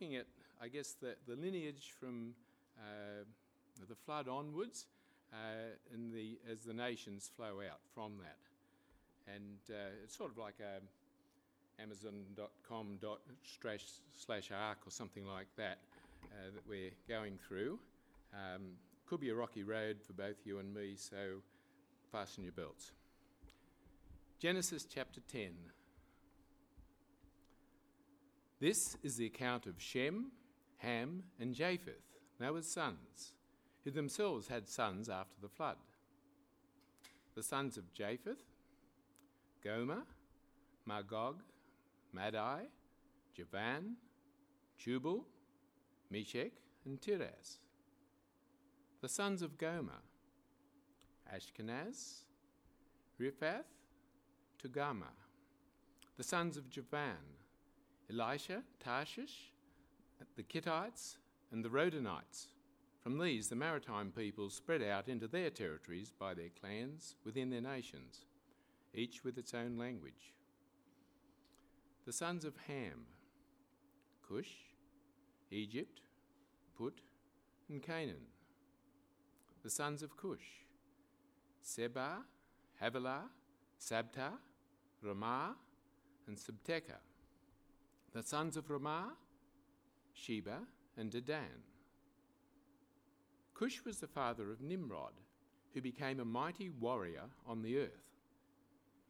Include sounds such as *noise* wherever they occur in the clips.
looking at, I guess, the, the lineage from uh, the flood onwards uh, the, as the nations flow out from that. And uh, it's sort of like a amazon.com slash, slash arc or something like that uh, that we're going through. Um, could be a rocky road for both you and me, so fasten your belts. Genesis chapter 10. This is the account of Shem, Ham, and Japheth, Noah's sons, who themselves had sons after the flood. The sons of Japheth, Gomer, Magog, Madai, Javan, Tubal, Meshech, and Tiras. The sons of Gomer, Ashkenaz, Riphath, Togarmah. The sons of Javan, Elisha, Tarshish, the Kittites, and the Rodanites. From these, the maritime peoples spread out into their territories by their clans within their nations, each with its own language. The sons of Ham, Cush, Egypt, Put, and Canaan. The sons of Cush, Seba, Havilah, Sabta, Raamah, and Sabteca. The sons of Raamah, Sheba, and Dedan. Cush was the father of Nimrod, who became a mighty warrior on the earth.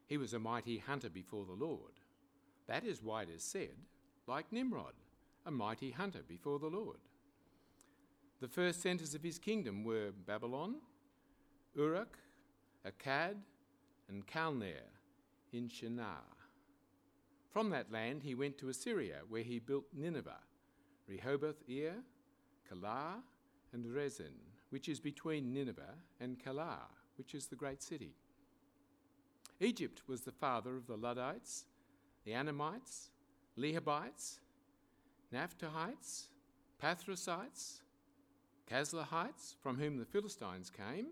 He was a mighty hunter before the Lord. That is why it is said, like Nimrod, a mighty hunter before the Lord. The first centres of his kingdom were Babylon, Uruk, Akkad, and Calneh in Shinar. From that land he went to Assyria, where he built Nineveh, Rehoboth Ir, Calah, and Resen, which is between Nineveh and Calah, which is the great city. Egypt was the father of the Ludites, the Anamites, Lehabites, Naphtuhites, Pathrusites, Casluhites, from whom the Philistines came,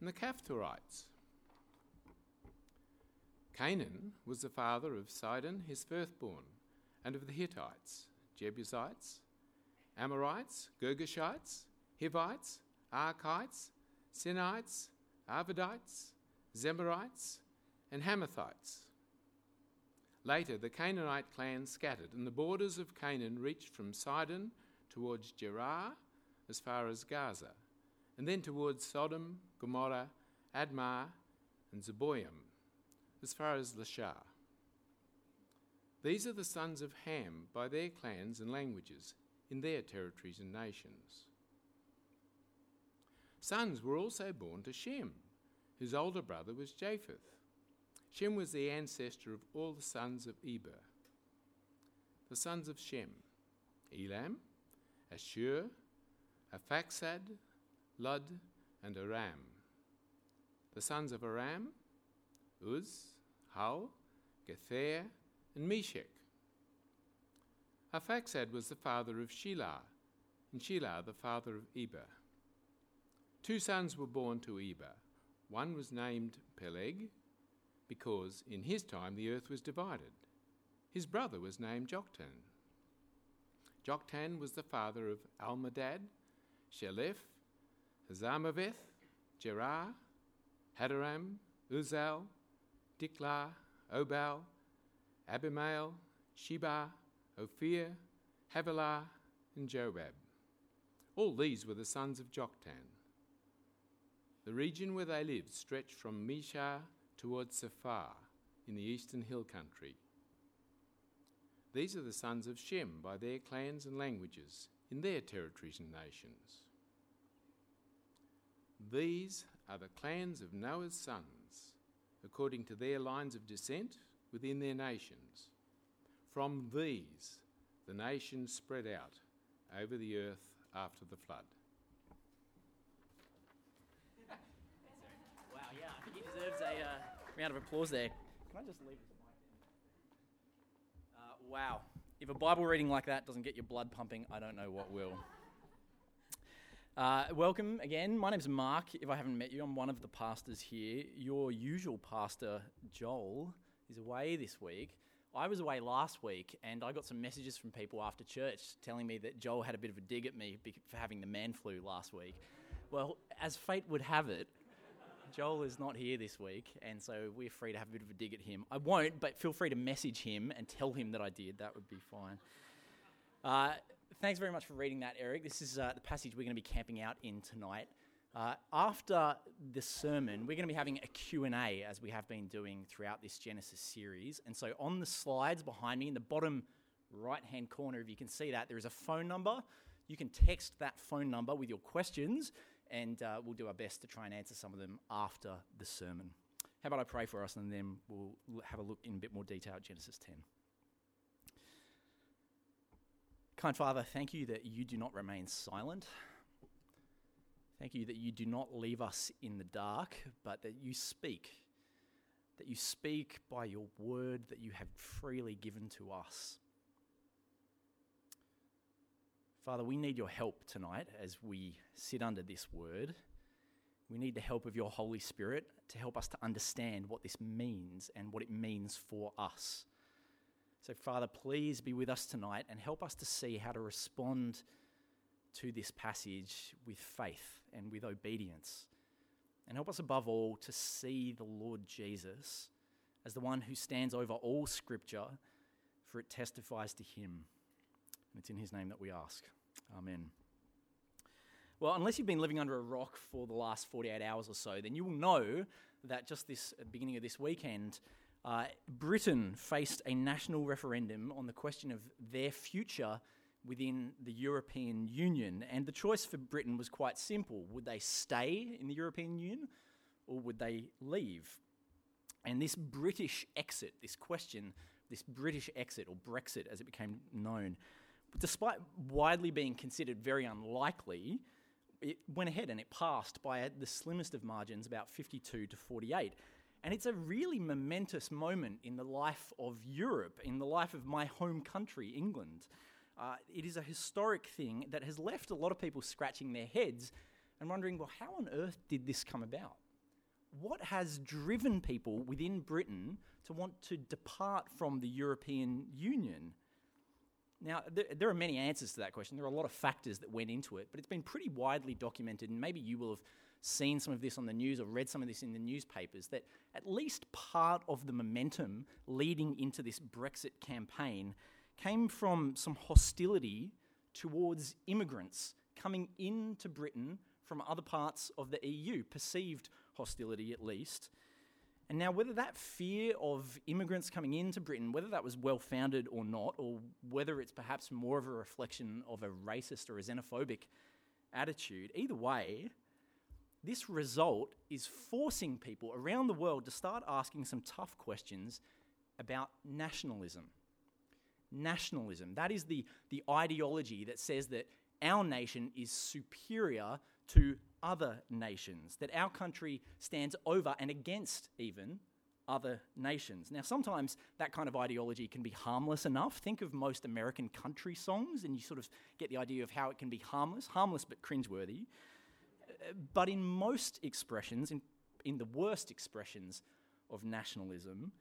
and the Caphtorites. Canaan was the father of Sidon, his firstborn, and of the Hittites, Jebusites, Amorites, Girgashites, Hivites, Arkites, Sinites, Arvadites, Zemarites, and Hamathites. Later, the Canaanite clans scattered, and the borders of Canaan reached from Sidon towards Gerar as far as Gaza, and then towards Sodom, Gomorrah, Admah, and Zeboim as far as Lasha. These are the sons of Ham by their clans and languages in their territories and nations. Sons were also born to Shem, whose older brother was Japheth. Shem was the ancestor of all the sons of Eber. The sons of Shem Elam, Ashur, Arphaxad, Lud, and Aram. The sons of Aram Uz, Hul, Gether, and Meshech. Arphaxad was the father of Shelah, and Shelah the father of Eber. Two sons were born to Eber. One was named Peleg, because in his time the earth was divided. His brother was named Joktan. Joktan was the father of Almodad, Sheleph, Hazarmaveth, Jerah, Hadoram, Uzal, Diklah, Obal, Abimael, Sheba, Ophir, Havilah, and Jobab. All these were the sons of Joktan. The region where they lived stretched from Mesha towards Sephar in the eastern hill country. These are the sons of Shem by their clans and languages in their territories and nations. These are the clans of Noah's sons according to their lines of descent within their nations. From these, the nations spread out over the earth after the flood. Wow, yeah, I think he deserves a uh, round of applause there. Can I just leave this mic uh, wow. If a Bible reading like that doesn't get your blood pumping, I don't know what will. Uh, welcome again. My name's Mark. If I haven't met you, I'm one of the pastors here. Your usual pastor, Joel, is away this week I was away last week and I got some messages from people after church telling me that Joel had a bit of a dig at me for having the man flu last week. Well, as fate would have it, Joel is not here this week, and so we're free to have a bit of a dig at him. I won't, but feel free to message him and tell him that I did. That would be fine. Uh, thanks very much for reading that, Eric. This is uh, the passage we're going to be camping out in tonight. Uh, after the sermon, we're going to be having a Q&A as we have been doing throughout this Genesis series. And so on the slides behind me in the bottom right-hand corner, if you can see that, there is a phone number. You can text that phone number with your questions, and uh, we'll do our best to try and answer some of them after the sermon. How about I pray for us, and then we'll have a look in a bit more detail at Genesis 10. Kind Father, thank you that you do not remain silent. Thank you that you do not leave us in the dark, but that you speak. That you speak by your word that you have freely given to us. Father, we need your help tonight as we sit under this word. We need the help of your Holy Spirit to help us to understand what this means and what it means for us. So, Father, please be with us tonight and help us to see how to respond to this passage with faith and with obedience. And help us above all to see the Lord Jesus as the one who stands over all Scripture, for it testifies to him. And it's in his name that we ask. Amen. Well, unless you've been living under a rock for the last 48 hours or so, then you will know that just this beginning of this weekend, uh, Britain faced a national referendum on the question of their future within the European Union. And the choice for Britain was quite simple would they stay in the European Union or would they leave? And this British exit, this question, this British exit, or Brexit as it became known, despite widely being considered very unlikely, it went ahead and it passed by the slimmest of margins, about 52 to 48. And it's a really momentous moment in the life of Europe, in the life of my home country, England. Uh, it is a historic thing that has left a lot of people scratching their heads and wondering, well, how on earth did this come about? What has driven people within Britain to want to depart from the European Union? Now, there are many answers to that question. There are a lot of factors that went into it, but it's been pretty widely documented, and maybe you will have seen some of this on the news or read some of this in the newspapers, that at least part of the momentum leading into this Brexit campaign came from some hostility towards immigrants coming into Britain from other parts of the EU, perceived hostility at least. And now, whether that fear of immigrants coming into Britain, whether that was well founded or not, or whether it's perhaps more of a reflection of a racist or a xenophobic attitude, either way, this result is forcing people around the world to start asking some tough questions about nationalism nationalism. That is the, the ideology that says that our nation is superior to other nations, that our country stands over and against even other nations. Now, sometimes that kind of ideology can be harmless enough. Think of most American country songs, and you sort of get the idea of how it can be harmless, harmless but cringeworthy. But in most expressions, in, in the worst expressions of nationalism,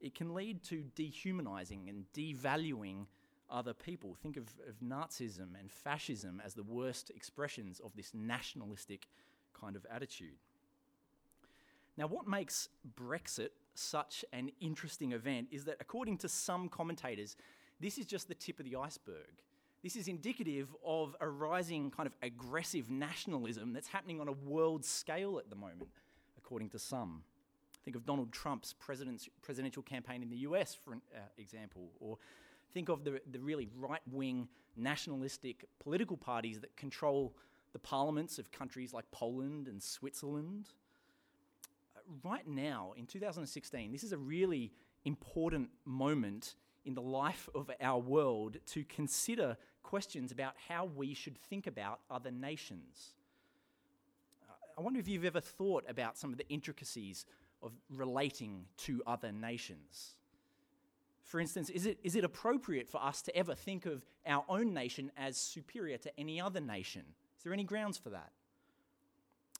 it can lead to dehumanizing and devaluing other people. Think of, of Nazism and fascism as the worst expressions of this nationalistic kind of attitude. Now, what makes Brexit such an interesting event is that, according to some commentators, this is just the tip of the iceberg. This is indicative of a rising kind of aggressive nationalism that's happening on a world scale at the moment, according to some. Think of Donald Trump's presidential campaign in the US, for an uh, example, or think of the, the really right wing nationalistic political parties that control the parliaments of countries like Poland and Switzerland. Uh, right now, in 2016, this is a really important moment in the life of our world to consider questions about how we should think about other nations. I wonder if you've ever thought about some of the intricacies of relating to other nations. For instance, is it, is it appropriate for us to ever think of our own nation as superior to any other nation? Is there any grounds for that?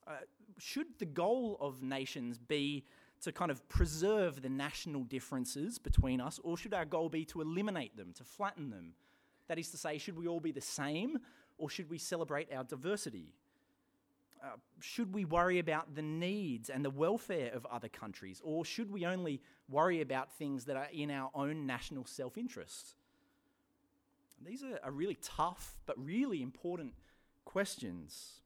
Uh, should the goal of nations be to kind of preserve the national differences between us, or should our goal be to eliminate them, to flatten them? That is to say, should we all be the same, or should we celebrate our diversity? Uh, should we worry about the needs and the welfare of other countries, or should we only worry about things that are in our own national self interest? These are, are really tough but really important questions.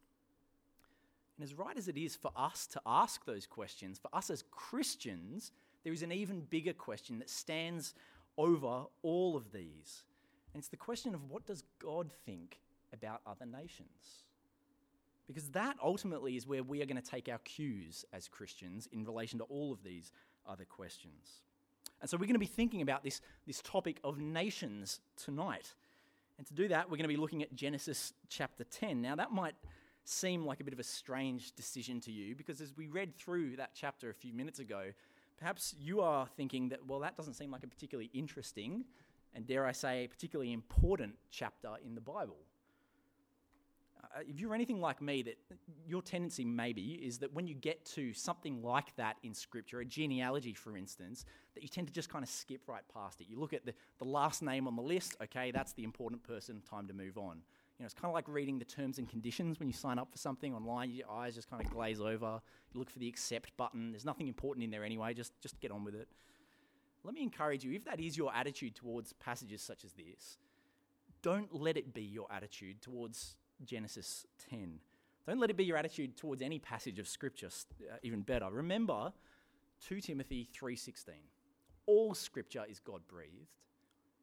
And as right as it is for us to ask those questions, for us as Christians, there is an even bigger question that stands over all of these. And it's the question of what does God think about other nations? Because that ultimately is where we are going to take our cues as Christians in relation to all of these other questions. And so we're going to be thinking about this, this topic of nations tonight. And to do that, we're going to be looking at Genesis chapter 10. Now, that might seem like a bit of a strange decision to you because as we read through that chapter a few minutes ago, perhaps you are thinking that, well, that doesn't seem like a particularly interesting and, dare I say, particularly important chapter in the Bible. Uh, if you're anything like me, that your tendency maybe is that when you get to something like that in Scripture, a genealogy, for instance, that you tend to just kind of skip right past it. You look at the, the last name on the list, okay, that's the important person, time to move on. You know, it's kind of like reading the terms and conditions when you sign up for something online. Your eyes just kind of glaze over. You look for the accept button. There's nothing important in there anyway. Just just get on with it. Let me encourage you, if that is your attitude towards passages such as this, don't let it be your attitude towards Genesis 10. Don't let it be your attitude towards any passage of scripture, uh, even better. Remember 2 Timothy 3:16. All scripture is God-breathed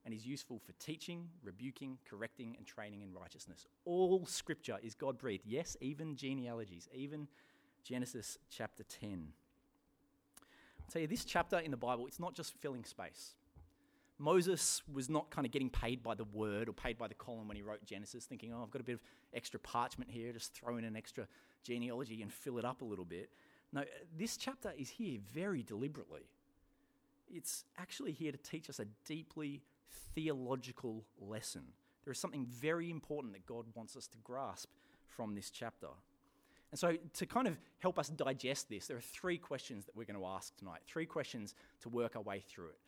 and is useful for teaching, rebuking, correcting and training in righteousness. All scripture is God-breathed. Yes, even genealogies, even Genesis chapter 10. I'll tell you this chapter in the Bible, it's not just filling space. Moses was not kind of getting paid by the word or paid by the column when he wrote Genesis, thinking, oh, I've got a bit of extra parchment here, just throw in an extra genealogy and fill it up a little bit. No, this chapter is here very deliberately. It's actually here to teach us a deeply theological lesson. There is something very important that God wants us to grasp from this chapter. And so, to kind of help us digest this, there are three questions that we're going to ask tonight. Three questions to work our way through it.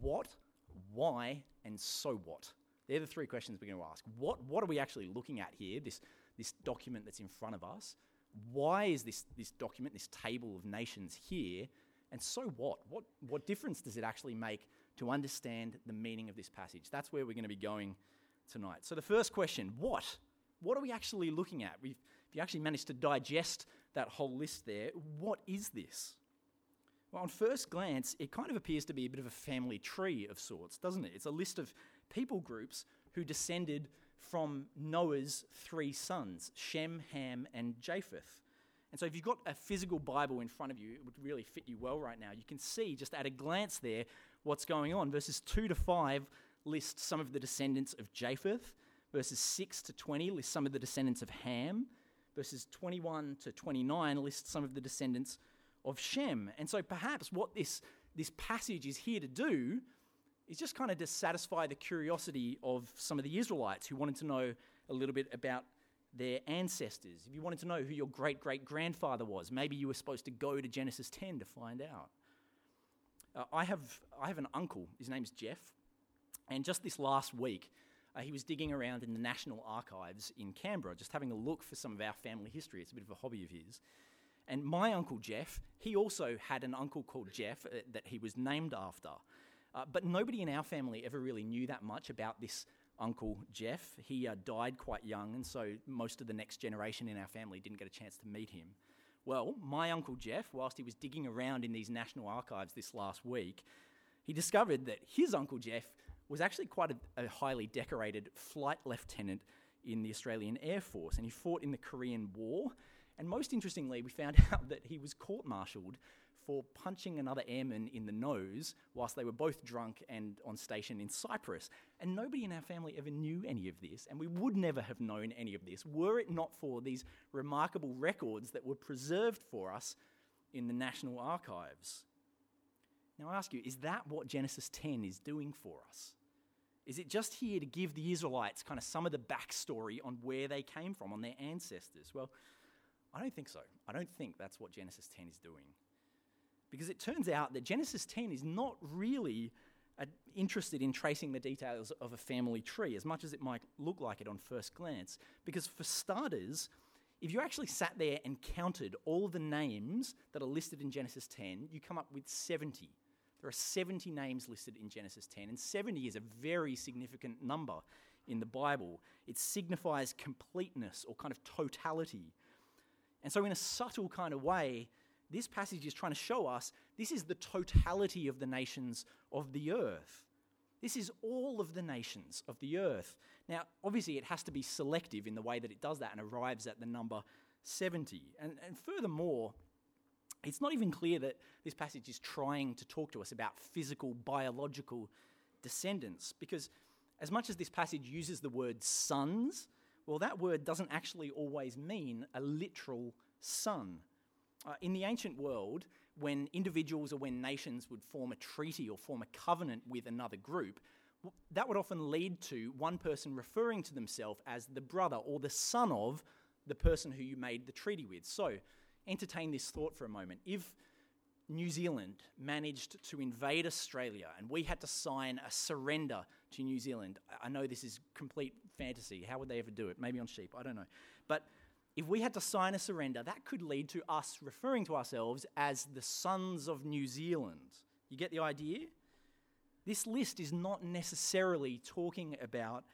What why, and so what? They're the three questions we're going to ask. What, what are we actually looking at here, this, this document that's in front of us? Why is this, this document, this table of nations here? And so what? what? What difference does it actually make to understand the meaning of this passage? That's where we're going to be going tonight. So, the first question what? What are we actually looking at? We've, if you actually managed to digest that whole list there, what is this? Well, on first glance, it kind of appears to be a bit of a family tree of sorts, doesn't it? It's a list of people groups who descended from Noah's three sons, Shem, Ham, and Japheth. And so, if you've got a physical Bible in front of you, it would really fit you well right now. You can see just at a glance there what's going on. Verses 2 to 5 list some of the descendants of Japheth. Verses 6 to 20 list some of the descendants of Ham. Verses 21 to 29 list some of the descendants of Shem. And so perhaps what this, this passage is here to do is just kind of to satisfy the curiosity of some of the Israelites who wanted to know a little bit about their ancestors. If you wanted to know who your great great grandfather was, maybe you were supposed to go to Genesis 10 to find out. Uh, I, have, I have an uncle, his name's Jeff, and just this last week, uh, he was digging around in the National Archives in Canberra, just having a look for some of our family history. It's a bit of a hobby of his. And my uncle Jeff, he also had an uncle called Jeff uh, that he was named after. Uh, but nobody in our family ever really knew that much about this uncle Jeff. He uh, died quite young, and so most of the next generation in our family didn't get a chance to meet him. Well, my uncle Jeff, whilst he was digging around in these national archives this last week, he discovered that his uncle Jeff was actually quite a, a highly decorated flight lieutenant in the Australian Air Force, and he fought in the Korean War. And most interestingly, we found *laughs* out that he was court martialed for punching another airman in the nose whilst they were both drunk and on station in Cyprus. And nobody in our family ever knew any of this, and we would never have known any of this were it not for these remarkable records that were preserved for us in the National Archives. Now, I ask you, is that what Genesis 10 is doing for us? Is it just here to give the Israelites kind of some of the backstory on where they came from, on their ancestors? Well, I don't think so. I don't think that's what Genesis 10 is doing. Because it turns out that Genesis 10 is not really uh, interested in tracing the details of a family tree as much as it might look like it on first glance. Because, for starters, if you actually sat there and counted all the names that are listed in Genesis 10, you come up with 70. There are 70 names listed in Genesis 10, and 70 is a very significant number in the Bible. It signifies completeness or kind of totality. And so, in a subtle kind of way, this passage is trying to show us this is the totality of the nations of the earth. This is all of the nations of the earth. Now, obviously, it has to be selective in the way that it does that and arrives at the number 70. And, and furthermore, it's not even clear that this passage is trying to talk to us about physical, biological descendants, because as much as this passage uses the word sons, well, that word doesn't actually always mean a literal son. Uh, in the ancient world, when individuals or when nations would form a treaty or form a covenant with another group, that would often lead to one person referring to themselves as the brother or the son of the person who you made the treaty with. So, entertain this thought for a moment. If New Zealand managed to invade Australia and we had to sign a surrender to New Zealand, I know this is complete fantasy. How would they ever do it? Maybe on sheep, I don't know. But if we had to sign a surrender, that could lead to us referring to ourselves as the sons of New Zealand. You get the idea? This list is not necessarily talking about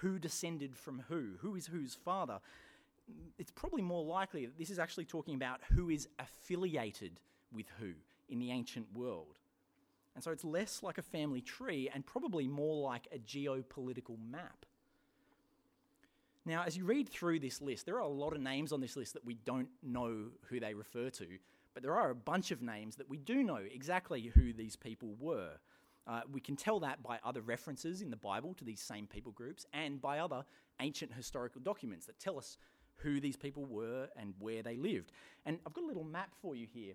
who descended from who, who is whose father. It's probably more likely that this is actually talking about who is affiliated with who in the ancient world. And so it's less like a family tree and probably more like a geopolitical map. Now, as you read through this list, there are a lot of names on this list that we don't know who they refer to, but there are a bunch of names that we do know exactly who these people were. Uh, we can tell that by other references in the Bible to these same people groups and by other ancient historical documents that tell us who these people were and where they lived. And I've got a little map for you here.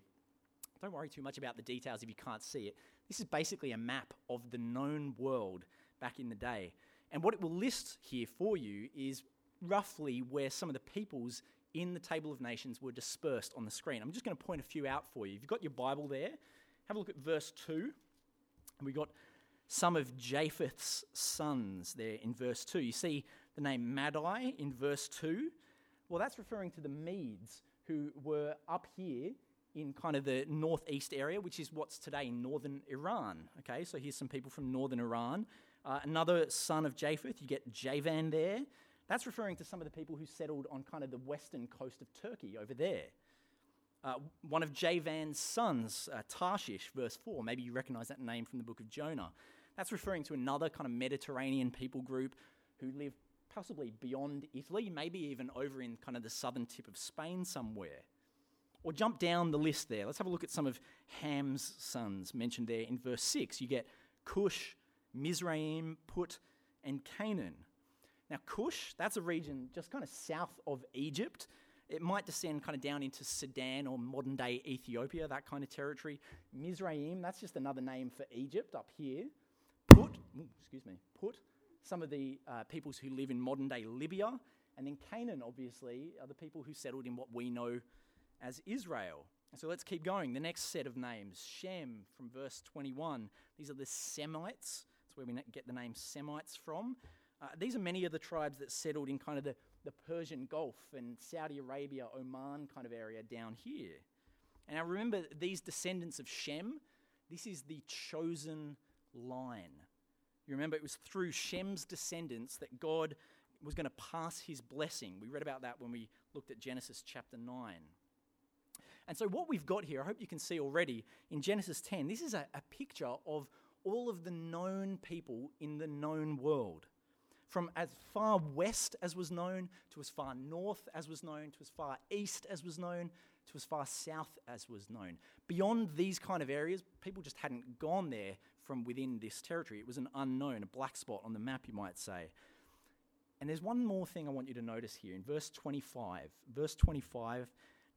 Don't worry too much about the details if you can't see it. This is basically a map of the known world back in the day. And what it will list here for you is roughly where some of the peoples in the table of nations were dispersed on the screen. I'm just going to point a few out for you. If you've got your Bible there, have a look at verse 2. We've got some of Japheth's sons there in verse 2. You see the name Madai in verse 2. Well, that's referring to the Medes who were up here in kind of the northeast area, which is what's today northern Iran. Okay, so here's some people from northern Iran. Uh, another son of Japheth, you get Javan there. That's referring to some of the people who settled on kind of the western coast of Turkey over there. Uh, one of Javan's sons, uh, Tarshish, verse 4, maybe you recognize that name from the book of Jonah. That's referring to another kind of Mediterranean people group who lived possibly beyond Italy, maybe even over in kind of the southern tip of Spain somewhere. Or jump down the list there. Let's have a look at some of Ham's sons mentioned there in verse 6. You get Cush, Mizraim, Put, and Canaan. Now, Cush, that's a region just kind of south of Egypt. It might descend kind of down into Sudan or modern day Ethiopia, that kind of territory. Mizraim, that's just another name for Egypt up here. Put, ooh, excuse me, Put, some of the uh, peoples who live in modern day Libya. And then Canaan, obviously, are the people who settled in what we know as Israel. So let's keep going. The next set of names Shem from verse 21. These are the Semites. That's where we get the name Semites from. Uh, these are many of the tribes that settled in kind of the, the Persian Gulf and Saudi Arabia, Oman kind of area down here. And now remember, these descendants of Shem, this is the chosen line. You remember, it was through Shem's descendants that God was going to pass his blessing. We read about that when we looked at Genesis chapter 9. And so, what we've got here, I hope you can see already in Genesis 10, this is a, a picture of all of the known people in the known world from as far west as was known to as far north as was known to as far east as was known to as far south as was known. Beyond these kind of areas, people just hadn't gone there from within this territory. It was an unknown, a black spot on the map, you might say. And there's one more thing I want you to notice here in verse 25. Verse 25,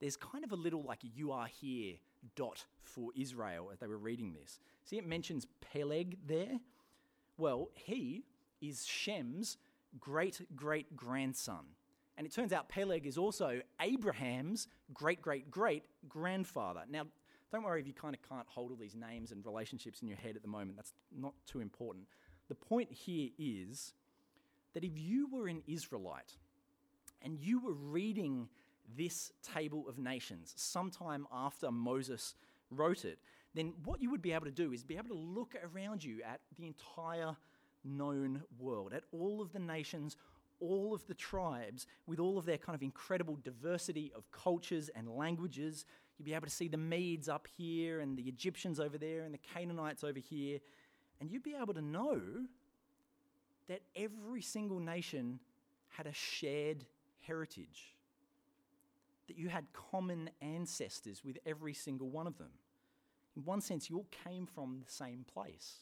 there's kind of a little like you are here dot for Israel as they were reading this. See, it mentions Peleg there. Well, he is Shem's great great grandson. And it turns out Peleg is also Abraham's great great great grandfather. Now, Don't worry if you kind of can't hold all these names and relationships in your head at the moment. That's not too important. The point here is that if you were an Israelite and you were reading this table of nations sometime after Moses wrote it, then what you would be able to do is be able to look around you at the entire known world, at all of the nations, all of the tribes, with all of their kind of incredible diversity of cultures and languages. You'd be able to see the Medes up here and the Egyptians over there and the Canaanites over here. And you'd be able to know that every single nation had a shared heritage, that you had common ancestors with every single one of them. In one sense, you all came from the same place.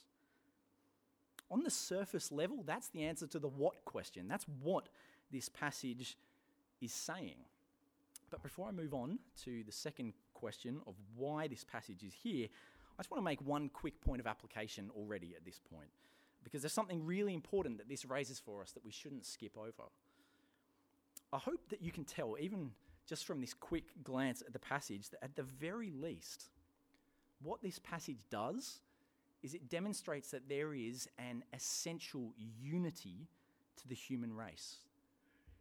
On the surface level, that's the answer to the what question. That's what this passage is saying. But before I move on to the second question of why this passage is here, I just want to make one quick point of application already at this point, because there's something really important that this raises for us that we shouldn't skip over. I hope that you can tell, even just from this quick glance at the passage, that at the very least, what this passage does is it demonstrates that there is an essential unity to the human race.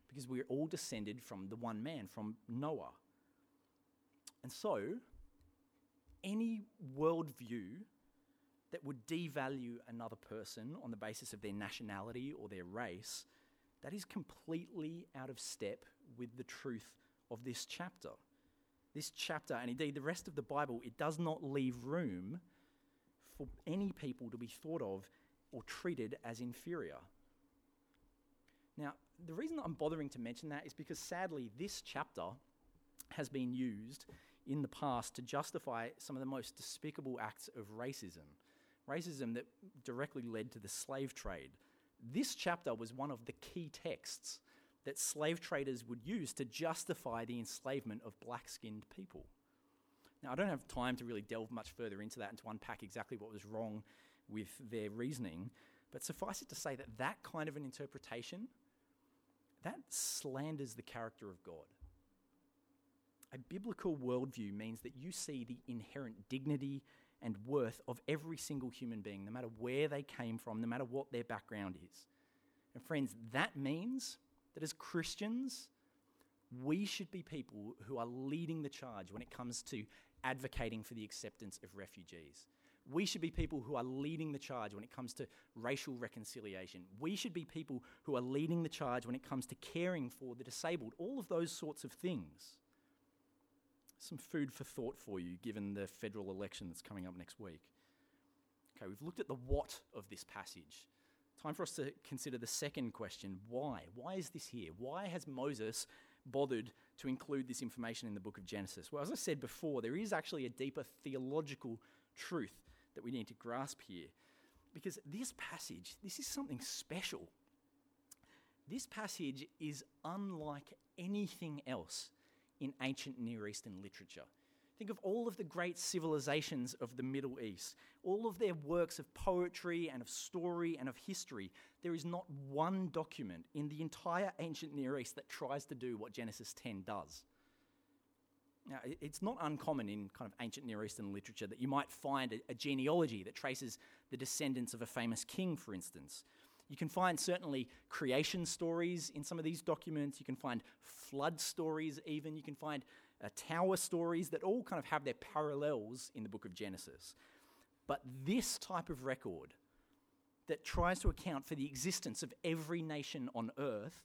Because we're all descended from the one man, from Noah. And so, any worldview that would devalue another person on the basis of their nationality or their race, that is completely out of step with the truth of this chapter. This chapter, and indeed the rest of the Bible, it does not leave room for any people to be thought of or treated as inferior. Now, the reason I'm bothering to mention that is because sadly, this chapter has been used in the past to justify some of the most despicable acts of racism. Racism that directly led to the slave trade. This chapter was one of the key texts that slave traders would use to justify the enslavement of black skinned people. Now, I don't have time to really delve much further into that and to unpack exactly what was wrong with their reasoning, but suffice it to say that that kind of an interpretation that slanders the character of God. A biblical worldview means that you see the inherent dignity and worth of every single human being, no matter where they came from, no matter what their background is. And, friends, that means that as Christians, we should be people who are leading the charge when it comes to advocating for the acceptance of refugees. We should be people who are leading the charge when it comes to racial reconciliation. We should be people who are leading the charge when it comes to caring for the disabled, all of those sorts of things. Some food for thought for you given the federal election that's coming up next week. Okay, we've looked at the what of this passage. Time for us to consider the second question why? Why is this here? Why has Moses bothered to include this information in the book of Genesis? Well, as I said before, there is actually a deeper theological truth that we need to grasp here. Because this passage, this is something special. This passage is unlike anything else in ancient Near Eastern literature. Think of all of the great civilizations of the Middle East, all of their works of poetry and of story and of history. There is not one document in the entire ancient Near East that tries to do what Genesis 10 does. Now, it's not uncommon in kind of ancient Near Eastern literature that you might find a, a genealogy that traces the descendants of a famous king, for instance. You can find certainly creation stories in some of these documents. You can find flood stories, even. You can find uh, tower stories that all kind of have their parallels in the book of Genesis. But this type of record that tries to account for the existence of every nation on earth,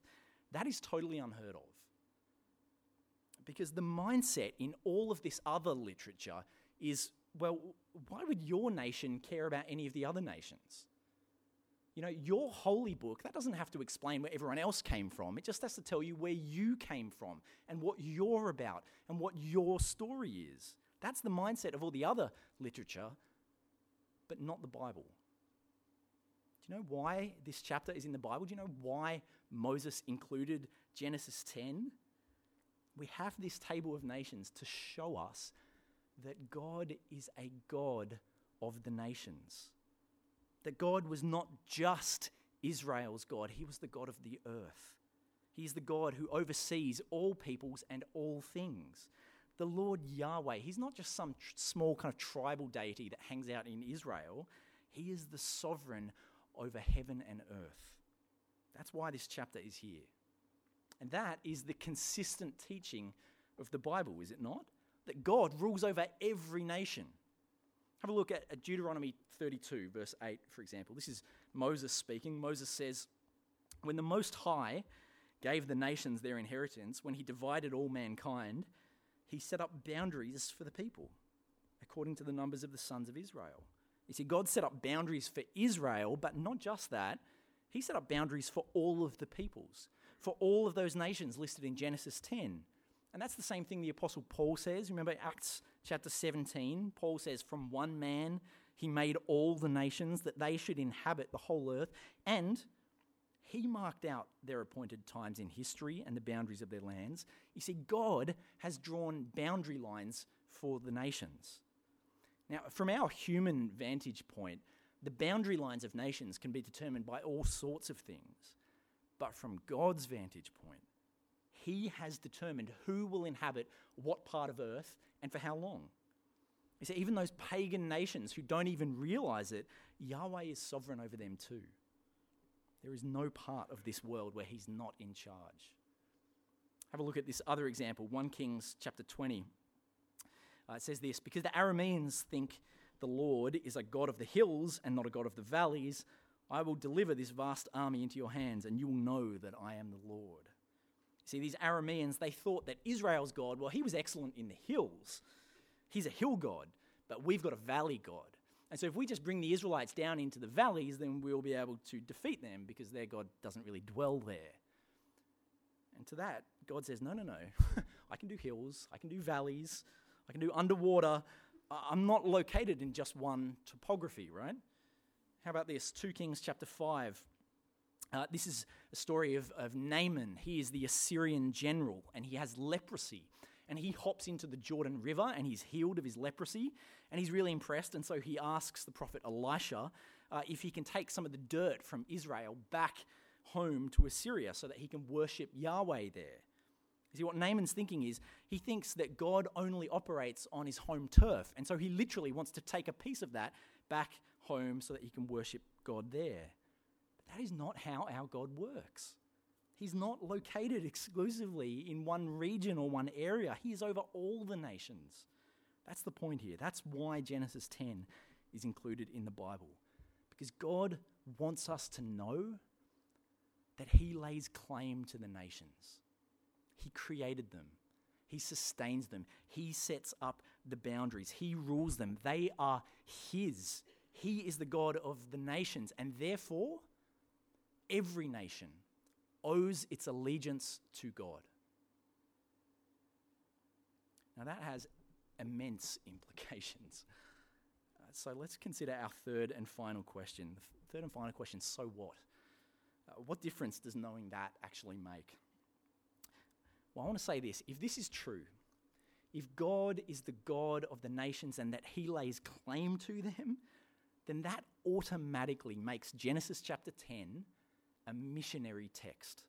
that is totally unheard of. Because the mindset in all of this other literature is well, why would your nation care about any of the other nations? You know, your holy book, that doesn't have to explain where everyone else came from. It just has to tell you where you came from and what you're about and what your story is. That's the mindset of all the other literature, but not the Bible. Do you know why this chapter is in the Bible? Do you know why Moses included Genesis 10? We have this table of nations to show us that God is a God of the nations that God was not just Israel's God, He was the God of the earth. He is the God who oversees all peoples and all things. the Lord Yahweh. He's not just some tr- small kind of tribal deity that hangs out in Israel, He is the sovereign over heaven and earth. That's why this chapter is here. And that is the consistent teaching of the Bible, is it not? That God rules over every nation. Have a look at, Deuteronomy 32, verse 8, for example. This is Moses speaking. Moses says, When the Most High gave the nations their inheritance, when he divided all mankind, he set up boundaries for the people according to the numbers of the sons of Israel. You see, God set up boundaries for Israel, but not just that, He set up boundaries for all of the peoples, for all of those nations listed in Genesis 10. And that's the same thing the Apostle Paul says. Remember Acts chapter 17? Paul says, From one man he made all the nations that they should inhabit the whole earth, and he marked out their appointed times in history and the boundaries of their lands. You see, God has drawn boundary lines for the nations. Now, from our human vantage point, the boundary lines of nations can be determined by all sorts of things. But from God's vantage point, He has determined who will inhabit what part of earth and for how long. You see, even those pagan nations who don't even realize it, Yahweh is sovereign over them too. There is no part of this world where He's not in charge. Have a look at this other example, 1 Kings chapter 20. Uh, it says this Because the Arameans think the Lord is a God of the hills and not a God of the valleys, I will deliver this vast army into your hands, and you will know that I am the Lord. See, these Arameans, they thought that Israel's God, well, he was excellent in the hills. He's a hill God, but we've got a valley God. And so if we just bring the Israelites down into the valleys, then we'll be able to defeat them because their God doesn't really dwell there. And to that, God says, no, no, no. *laughs* I can do hills, I can do valleys, I can do underwater. I'm not located in just one topography, right? How about this? 2 Kings chapter 5. Uh, this is a story of, of Naaman. He is the Assyrian general and he has leprosy. And he hops into the Jordan River and he's healed of his leprosy. And he's really impressed. And so he asks the prophet Elisha uh, if he can take some of the dirt from Israel back home to Assyria so that he can worship Yahweh there. You see, what Naaman's thinking is he thinks that God only operates on his home turf. And so he literally wants to take a piece of that back home so that he can worship God there. That is not how our God works. He's not located exclusively in one region or one area, He is over all the nations. That's the point here. That's why Genesis 10 is included in the Bible. Because God wants us to know that He lays claim to the nations. He created them, He sustains them, He sets up the boundaries, He rules them. They are His. He is the God of the nations, and therefore, every nation owes its allegiance to God. Now, that has immense *laughs* implications. Uh, so, let's consider our third and final question. The third and final question so what? Uh, what difference does knowing that actually make? Well, I want to say this if this is true, if God is the God of the nations and that he lays claim to them, then that automatically makes Genesis chapter 10 a missionary text.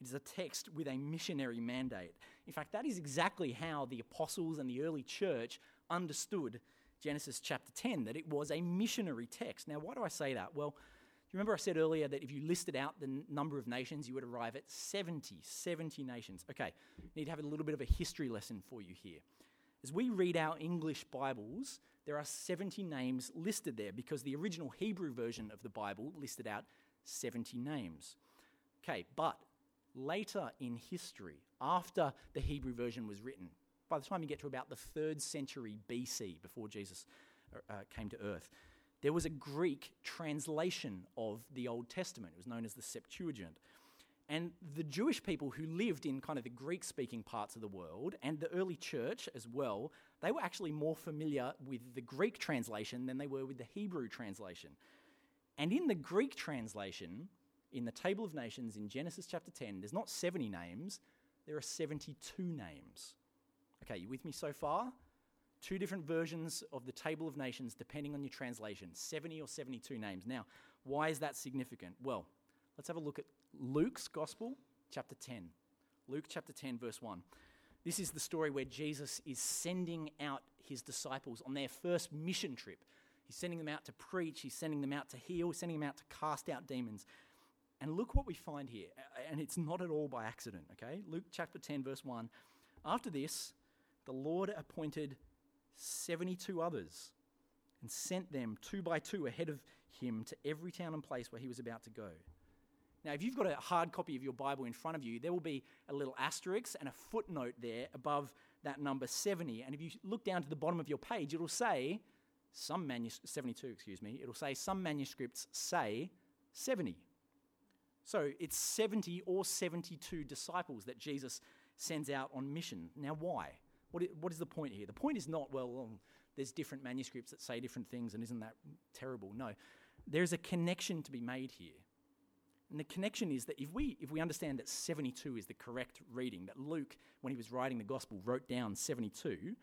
It is a text with a missionary mandate. In fact, that is exactly how the apostles and the early church understood Genesis chapter 10, that it was a missionary text. Now, why do I say that? Well, you remember I said earlier that if you listed out the n- number of nations, you would arrive at 70, 70 nations. Okay, need to have a little bit of a history lesson for you here. As we read our English Bibles, there are 70 names listed there because the original Hebrew version of the Bible listed out 70 names. Okay, but later in history, after the Hebrew version was written, by the time you get to about the third century BC, before Jesus uh, uh, came to earth, there was a Greek translation of the Old Testament. It was known as the Septuagint. And the Jewish people who lived in kind of the Greek speaking parts of the world, and the early church as well, they were actually more familiar with the Greek translation than they were with the Hebrew translation. And in the Greek translation, in the Table of Nations in Genesis chapter 10, there's not 70 names, there are 72 names. Okay, you with me so far? Two different versions of the Table of Nations depending on your translation 70 or 72 names. Now, why is that significant? Well, let's have a look at Luke's Gospel, chapter 10. Luke chapter 10, verse 1. This is the story where Jesus is sending out his disciples on their first mission trip. He's sending them out to preach, he's sending them out to heal, sending them out to cast out demons. And look what we find here. And it's not at all by accident, okay? Luke chapter 10, verse 1. After this, the Lord appointed 72 others and sent them two by two ahead of him to every town and place where he was about to go. Now, if you've got a hard copy of your Bible in front of you, there will be a little asterisk and a footnote there above that number 70. And if you look down to the bottom of your page, it'll say, some manus- 72, excuse me, it'll say some manuscripts say 70. So it's 70 or 72 disciples that Jesus sends out on mission. Now, why? What is, what is the point here? The point is not, well, um, there's different manuscripts that say different things, and isn't that terrible? No. There's a connection to be made here. And the connection is that if we, if we understand that 72 is the correct reading, that Luke, when he was writing the gospel, wrote down 72,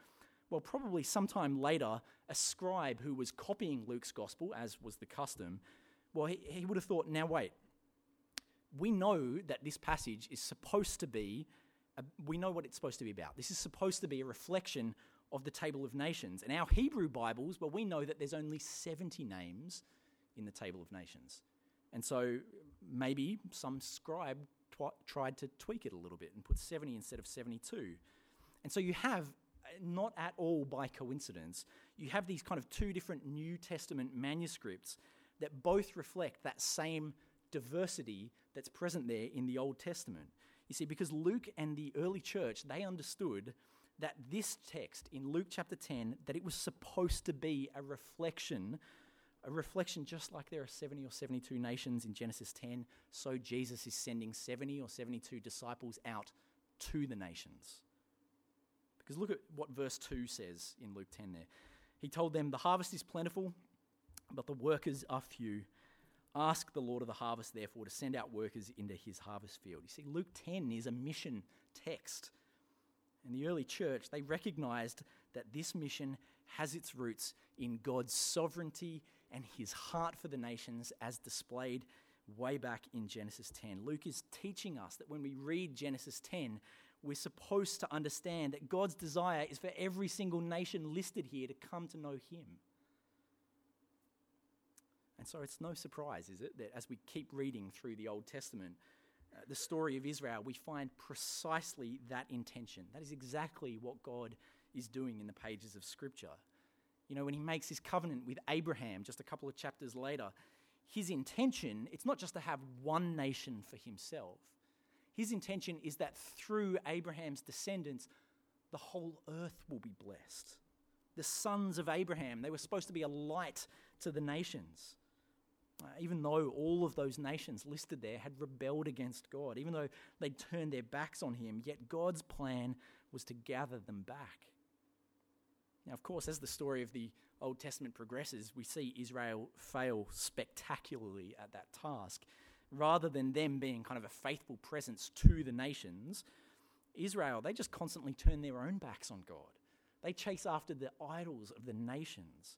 well, probably sometime later, a scribe who was copying Luke's gospel, as was the custom, well, he, he would have thought, now wait, we know that this passage is supposed to be, a, we know what it's supposed to be about. This is supposed to be a reflection of the table of nations. And our Hebrew Bibles, well, we know that there's only 70 names in the table of nations. And so maybe some scribe tw- tried to tweak it a little bit and put 70 instead of 72. And so you have, Uh, not at all by coincidence, you have these kind of two different New Testament manuscripts that both reflect that same diversity that's present there in the Old Testament. You see, because Luke and the early church, they understood that this text in Luke chapter 10, that it was supposed to be a reflection a reflection just like there are 70 or 72 nations in Genesis 10, so Jesus is sending 70 or 72 disciples out to the nations. Because look at what verse 2 says in Luke 10 there. He told them, The harvest is plentiful, but the workers are few. Ask the Lord of the harvest, therefore, to send out workers into his harvest field. You see, Luke 10 is a mission text. In the early church, they recognized that this mission has its roots in God's sovereignty and his heart for the nations as displayed way back in Genesis 10. Luke is teaching us that when we read Genesis 10, we're supposed to understand that God's desire is for every single nation listed here to come to know him. And so it's no surprise, is it, that as we keep reading through the Old Testament, uh, the story of Israel, we find precisely that intention. That is exactly what God is doing in the pages of Scripture. You know, when he makes his covenant with Abraham just a couple of chapters later, his intention, it's not just to have one nation for himself. His intention is that through Abraham's descendants, the whole earth will be blessed. The sons of Abraham, they were supposed to be a light to the nations. Uh, even though all of those nations listed there had rebelled against God, even though they'd turned their backs on Him, yet God's plan was to gather them back. Now, of course, as the story of the Old Testament progresses, we see Israel fail spectacularly at that task. Rather than them being kind of a faithful presence to the nations, Israel, they just constantly turn their own backs on God. They chase after the idols of the nations.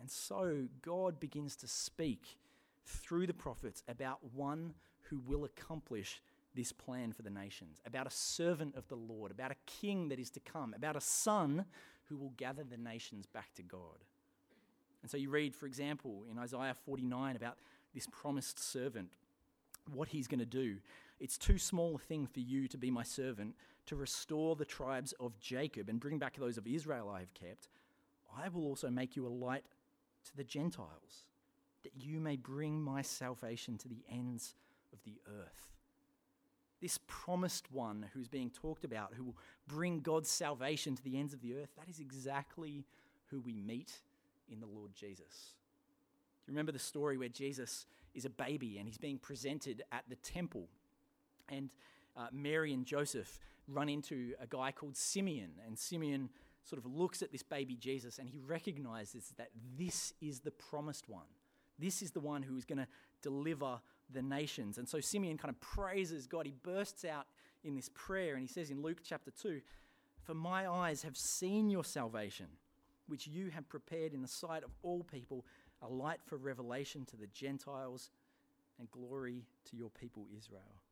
And so God begins to speak through the prophets about one who will accomplish this plan for the nations, about a servant of the Lord, about a king that is to come, about a son who will gather the nations back to God. And so you read, for example, in Isaiah 49 about this promised servant, what he's going to do. It's too small a thing for you to be my servant, to restore the tribes of Jacob and bring back those of Israel I have kept. I will also make you a light to the Gentiles, that you may bring my salvation to the ends of the earth this promised one who's being talked about, who will bring God's salvation to the ends of the earth, that is exactly who we meet in the Lord Jesus. You remember the story where Jesus is a baby and he's being presented at the temple? And uh, Mary and Joseph run into a guy called Simeon, and Simeon sort of looks at this baby Jesus and he recognizes that this is the promised one. This is the one who is going to deliver the nations. And so Simeon kind of praises God. He bursts out in this prayer and he says in Luke chapter 2 For my eyes have seen your salvation, which you have prepared in the sight of all people, a light for revelation to the Gentiles and glory to your people Israel.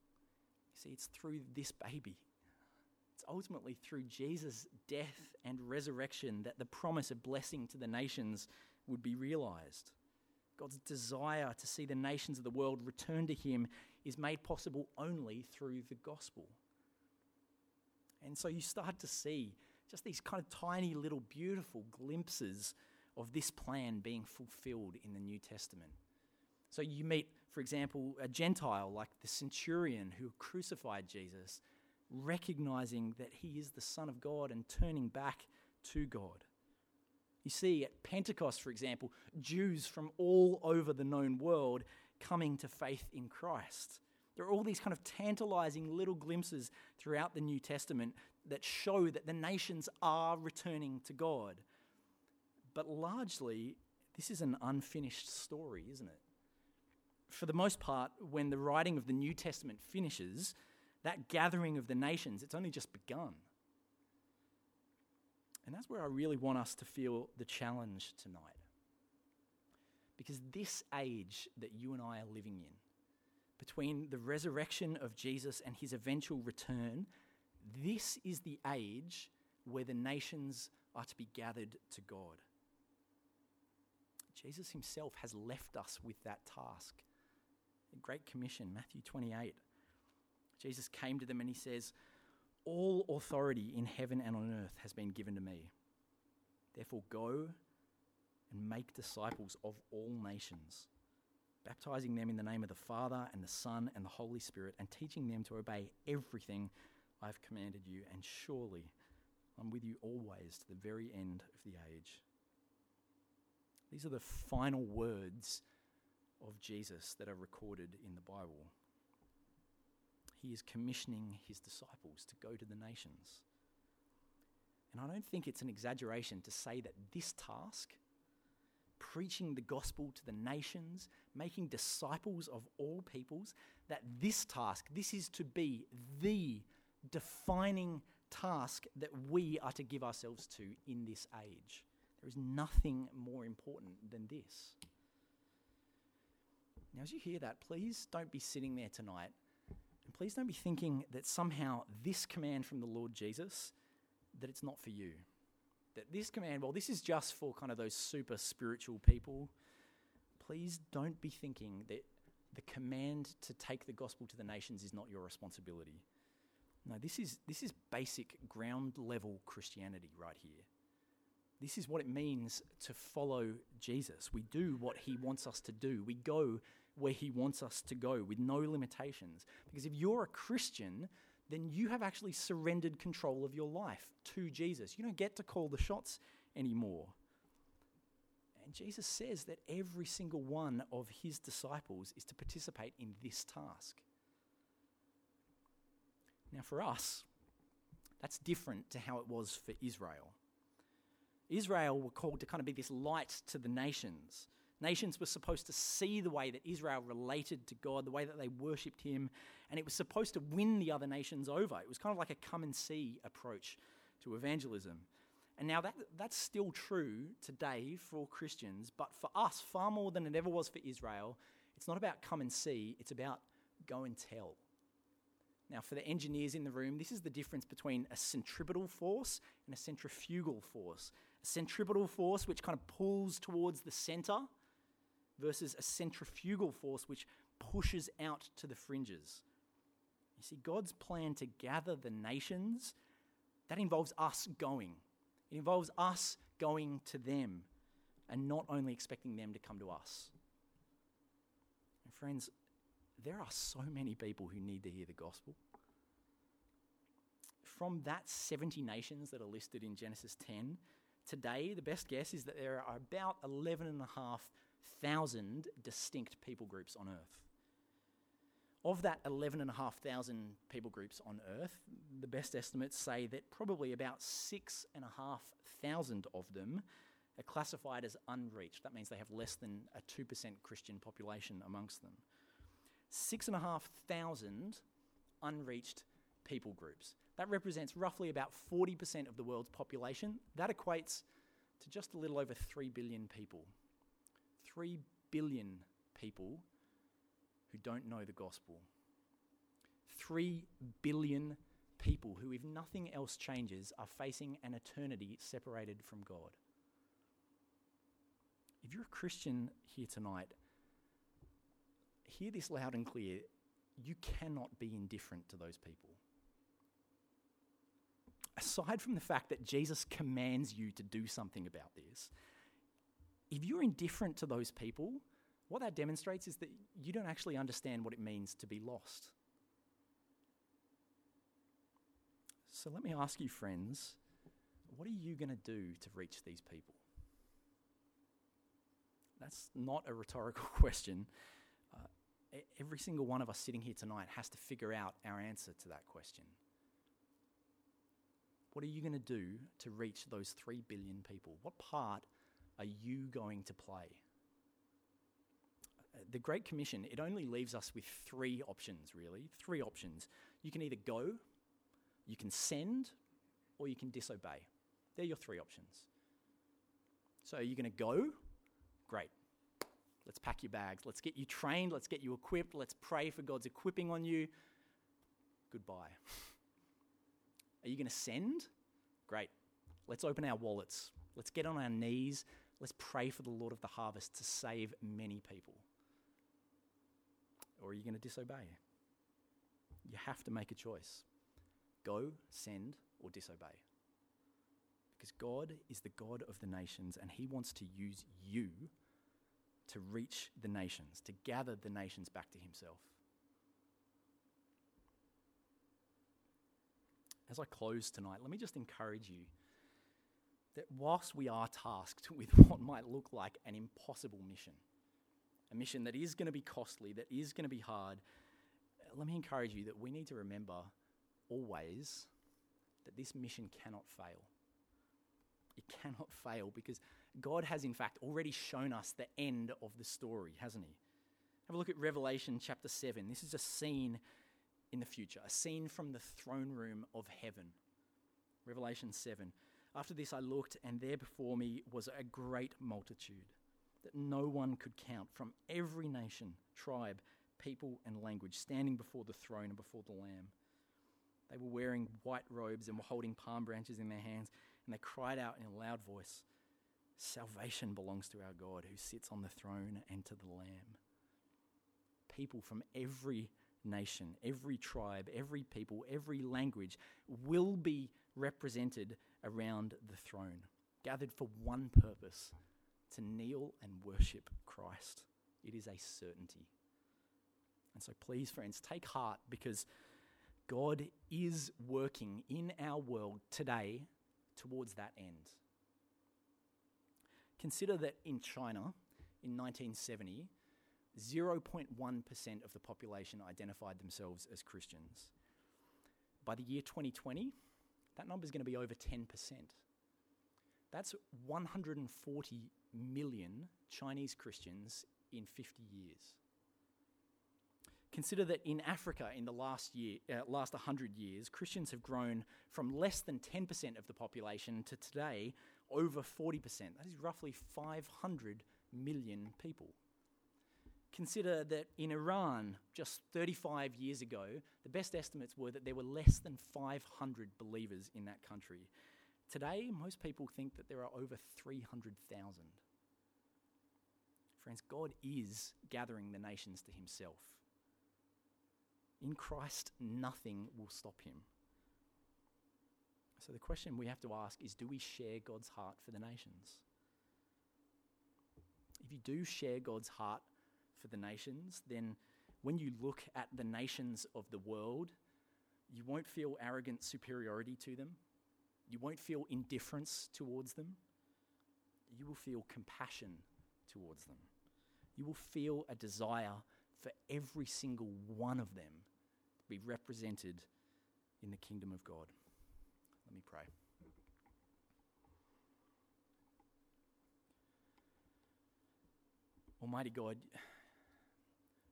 You see, it's through this baby It's ultimately through Jesus' death and resurrection that the promise of blessing to the nations would be realized. God's desire to see the nations of the world return to Him is made possible only through the gospel. And so you start to see just these kind of tiny little beautiful glimpses of this plan being fulfilled in the New Testament. So you meet, for example, a Gentile like the centurion who crucified Jesus, recognizing that he is the Son of God and turning back to God. You see, at Pentecost, for example, Jews from all over the known world coming to faith in Christ. There are all these kind of tantalizing little glimpses throughout the New Testament that show that the nations are returning to God. But largely, this is an unfinished story, isn't it? For the most part, when the writing of the New Testament finishes, that gathering of the nations, it's only just begun. And that's where I really want us to feel the challenge tonight. Because this age that you and I are living in, between the resurrection of Jesus and his eventual return, this is the age where the nations are to be gathered to God. Jesus himself has left us with that task. The Great Commission, Matthew 28. Jesus came to them and he says, All authority in heaven and on earth has been given to me. Therefore, go and make disciples of all nations, baptizing them in the name of the Father and the Son and the Holy Spirit, and teaching them to obey everything I've commanded you. And surely I'm with you always to the very end of the age. These are the final words of Jesus that are recorded in the Bible. He is commissioning his disciples to go to the nations. And I don't think it's an exaggeration to say that this task, preaching the gospel to the nations, making disciples of all peoples, that this task, this is to be the defining task that we are to give ourselves to in this age. There is nothing more important than this. Now, as you hear that, please don't be sitting there tonight and please don't be thinking that somehow this command from the Lord Jesus, that it's not for you. That this command, well, this is just for kind of those super spiritual people. Please don't be thinking that the command to take the gospel to the nations is not your responsibility. No, this is, this is basic ground level Christianity right here. This is what it means to follow Jesus. We do what he wants us to do. We go where He wants us to go with no limitations. Because if you're a Christian, then you have actually surrendered control of your life to Jesus. You don't get to call the shots anymore. And Jesus says that every single one of his disciples is to participate in this task. Now, for us, that's different to how it was for Israel. Israel were called to kind of be this light to the nations. Nations were supposed to see the way that Israel related to God, the way that they worshipped Him, and it was supposed to win the other nations over. It was kind of like a come and see approach to evangelism. And now that, that's still true today for Christians, but for us, far more than it ever was for Israel, it's not about come and see, it's about go and tell. Now, for the engineers in the room, this is the difference between a centripetal force and a centrifugal force. Centripetal force, which kind of pulls towards the center, versus a centrifugal force which pushes out to the fringes. You see, God's plan to gather the nations, that involves us going. It involves us going to them and not only expecting them to come to us. And friends, there are so many people who need to hear the gospel. From that 70 nations that are listed in Genesis 10, today the best guess is that there are about 11 and a half thousand distinct people groups on Earth. Of that 11,500 people groups on Earth, the best estimates say that probably about 6,500 of them are classified as unreached. That means they have less than a 2% Christian population amongst them. 6,500 unreached people groups. That represents roughly about 40% of the world's population. That equates to just a little over 3 billion people 3 billion people who don't know the gospel. 3 billion people who, if nothing else changes, are facing an eternity separated from God. If you're a Christian here tonight, hear this loud and clear. You cannot be indifferent to those people. Aside from the fact that Jesus commands you to do something about this, if you're indifferent to those people, what that demonstrates is that you don't actually understand what it means to be lost. So let me ask you, friends, what are you going to do to reach these people? That's not a rhetorical *laughs* question. Uh, every single one of us sitting here tonight has to figure out our answer to that question. What are you going to do to reach those 3 billion people? What part are you going to play? Uh, the Great Commission, it only leaves us with three options, really. Three options. You can either go, you can send, or you can disobey. They're your three options. So, are you're going to go? Great. Let's pack your bags. Let's get you trained. Let's get you equipped. Let's pray for God's equipping on you. Goodbye. *laughs* Are you going to send? Great. Let's open our wallets. Let's get on our knees. Let's pray for the Lord of the harvest to save many people. Or are you going to disobey? You have to make a choice go, send, or disobey. Because God is the God of the nations, and He wants to use you to reach the nations, to gather the nations back to Himself. As I close tonight, let me just encourage you that whilst we are tasked *laughs* with what might look like an impossible mission, a mission that is going to be costly, that is going to be hard, let me encourage you that we need to remember always that this mission cannot fail. It cannot fail because God has, in fact, already shown us the end of the story, hasn't He? Have a look at Revelation chapter 7. This is a scene in the future, a scene from the throne room of heaven. Revelation 7. After this, I looked, and there before me was a great multitude that no one could count from every nation, tribe, people, and language, standing before the throne and before the Lamb. They were wearing white robes and were holding palm branches in their hands, and they cried out in a loud voice Salvation belongs to our God who sits on the throne and to the Lamb. People from every nation, every tribe, every people, every language will be represented around the throne, gathered for one purpose to kneel and worship Christ. It is a certainty. And so, please, friends, take heart because God is working in our world today towards that end. Consider that in China in 1970, 0.1% of the population identified themselves as Christians. By the year 2020, that number is going to be over 10%. That's 140 million Chinese Christians in 50 years. Consider that in Africa, in the last year, uh, last 100 years, Christians have grown from less than 10% of the population to today over 40%. That is roughly 500 million people. Consider that in Iran, just 35 years ago, the best estimates were that there were less than 500 believers in that country. Today, most people think that there are over 300,000. Friends, God is gathering the nations to himself. In Christ, nothing will stop him. So the question we have to ask is do we share God's heart for the nations? If you do share God's heart for the nations, then when you look at the nations of the world, you won't feel arrogant superiority to them. You won't feel indifference towards them. You will feel compassion towards them. You will feel a desire for every single one of them to be represented in the kingdom of God. Let me pray. Almighty God,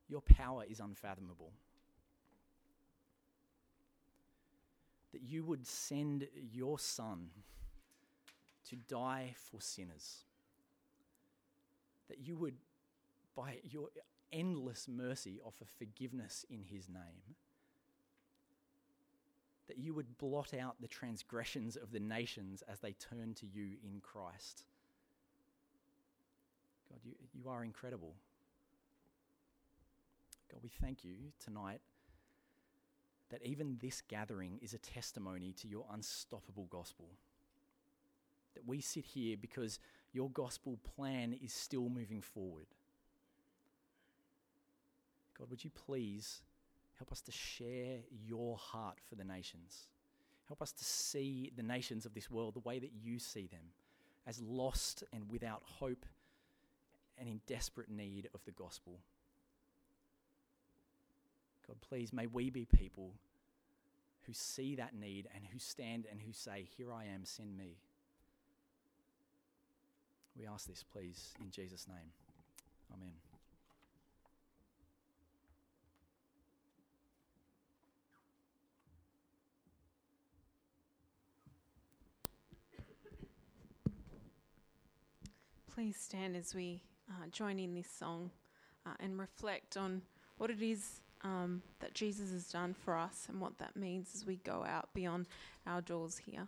your power is unfathomable. That you would send your Son to die for sinners. That you would, by your endless mercy, offer forgiveness in his name that you would blot out the transgressions of the nations as they turn to you in Christ. God, you, you are incredible. God, we thank you tonight that even this gathering is a testimony to your unstoppable gospel. That we sit here because your gospel plan is still moving forward. God, would you please help us to share your heart for the nations? Help us to see the nations of this world the way that you see them, as lost and without hope and in desperate need of the gospel. God, please, may we be people who see that need and who stand and who say, Here I am, send me. We ask this, please, in Jesus' name. Amen. Please stand as we uh, join in this song uh, and reflect on what it is um, that Jesus has done for us and what that means as we go out beyond our doors here.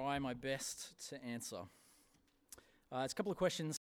Try my best to answer. Uh, it's a couple of questions